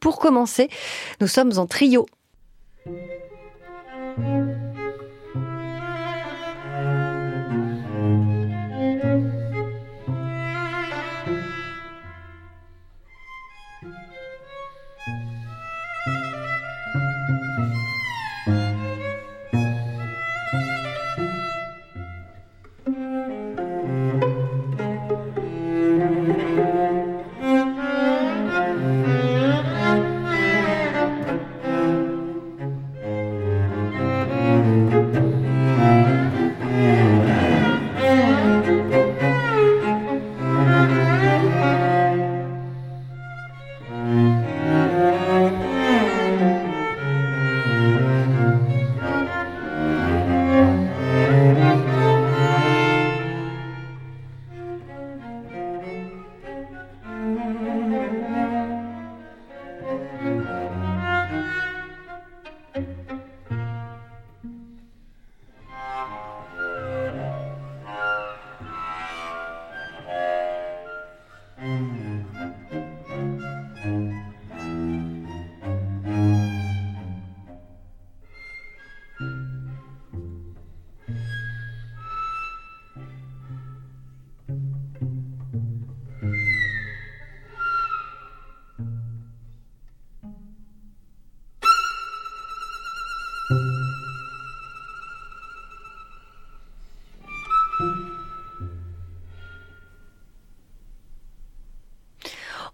Pour commencer, nous sommes en trio.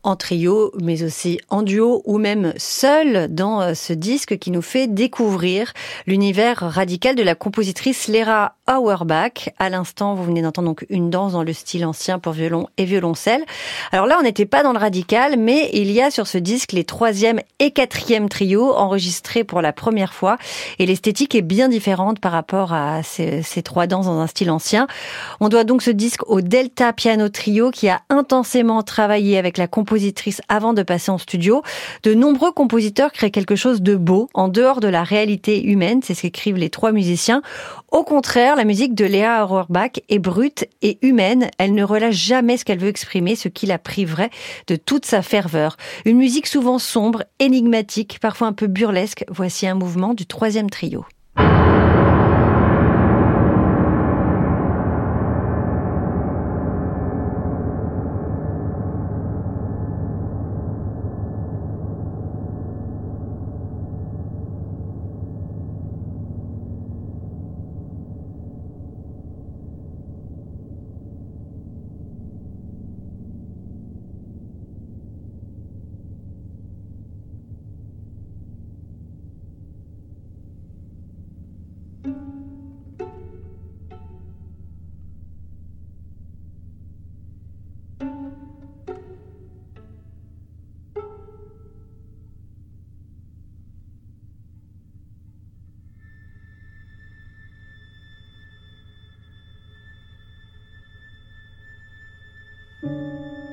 En trio, mais aussi en duo ou même seul dans euh, ce disque qui nous fait découvrir l'univers radical de la compositrice Lera Auerbach. À l'instant, vous venez d'entendre donc une danse dans le style ancien pour violon et violoncelle. Alors là, on n'était pas dans le radical, mais il y a sur ce disque les troisième et quatrième trios enregistrés pour la première fois. Et l'esthétique est bien différente par rapport à ces, ces trois danses dans un style ancien. On doit donc ce disque au Delta Piano Trio qui a intensément travaillé avec la compositrice avant de passer en studio. De nombreux compositeurs créent quelque chose de beau en dehors de la réalité humaine. C'est ce qu'écrivent les trois musiciens. Au contraire, la musique de Léa Auerbach est brute et humaine. Elle ne relâche jamais ce qu'elle veut exprimer, ce qui la priverait de toute sa ferveur. Une musique souvent sombre, énigmatique, parfois un peu burlesque. Voici un mouvement du troisième trio. Música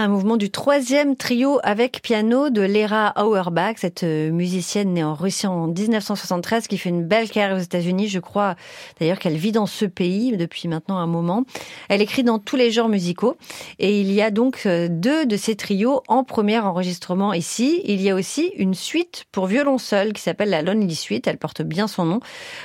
Un mouvement du troisième trio avec piano de Lera Auerbach, cette euh, musicienne née en Russie en 1973 qui fait une belle carrière aux États-Unis. Je crois d'ailleurs qu'elle vit dans ce pays depuis maintenant un moment. Elle écrit dans tous les genres musicaux et il y a donc euh, deux de ces trios en premier enregistrement ici. Il y a aussi une suite pour violon seul qui s'appelle la Lonely Suite. Elle porte bien son nom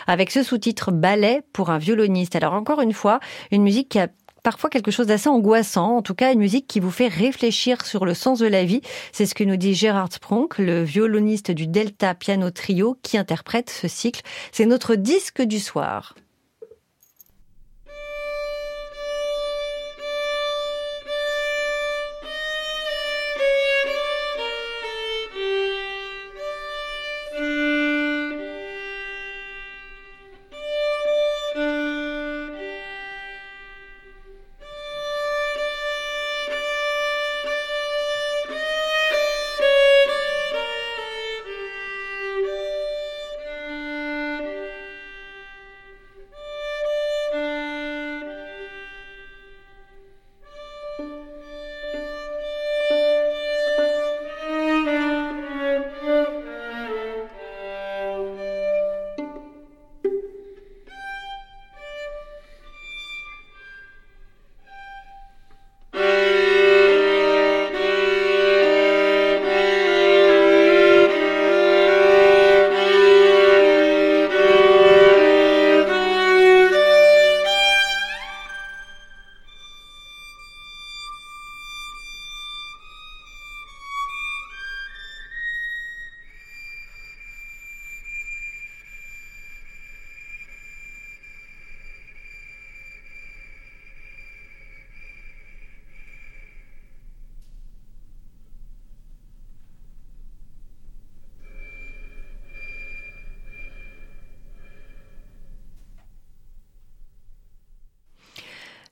avec ce sous-titre ballet pour un violoniste. Alors encore une fois, une musique qui a parfois quelque chose d'assez angoissant, en tout cas une musique qui vous fait réfléchir sur le sens de la vie. C'est ce que nous dit Gérard Spronk, le violoniste du Delta Piano Trio qui interprète ce cycle. C'est notre disque du soir.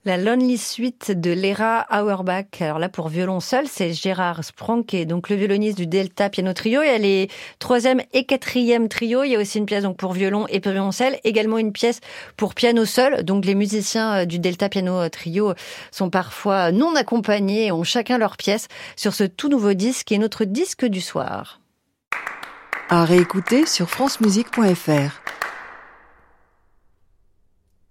La Lonely Suite de Lera Auerbach. Alors là, pour violon seul, c'est Gérard Spranck, donc le violoniste du Delta Piano Trio. Il y a les troisième et quatrième trio. Il y a aussi une pièce donc pour violon et violoncelle. Également une pièce pour piano seul. Donc les musiciens euh, du Delta Piano Trio sont parfois non accompagnés et ont chacun leur pièce sur ce tout nouveau disque qui est notre disque du soir. À réécouter sur francemusique.fr.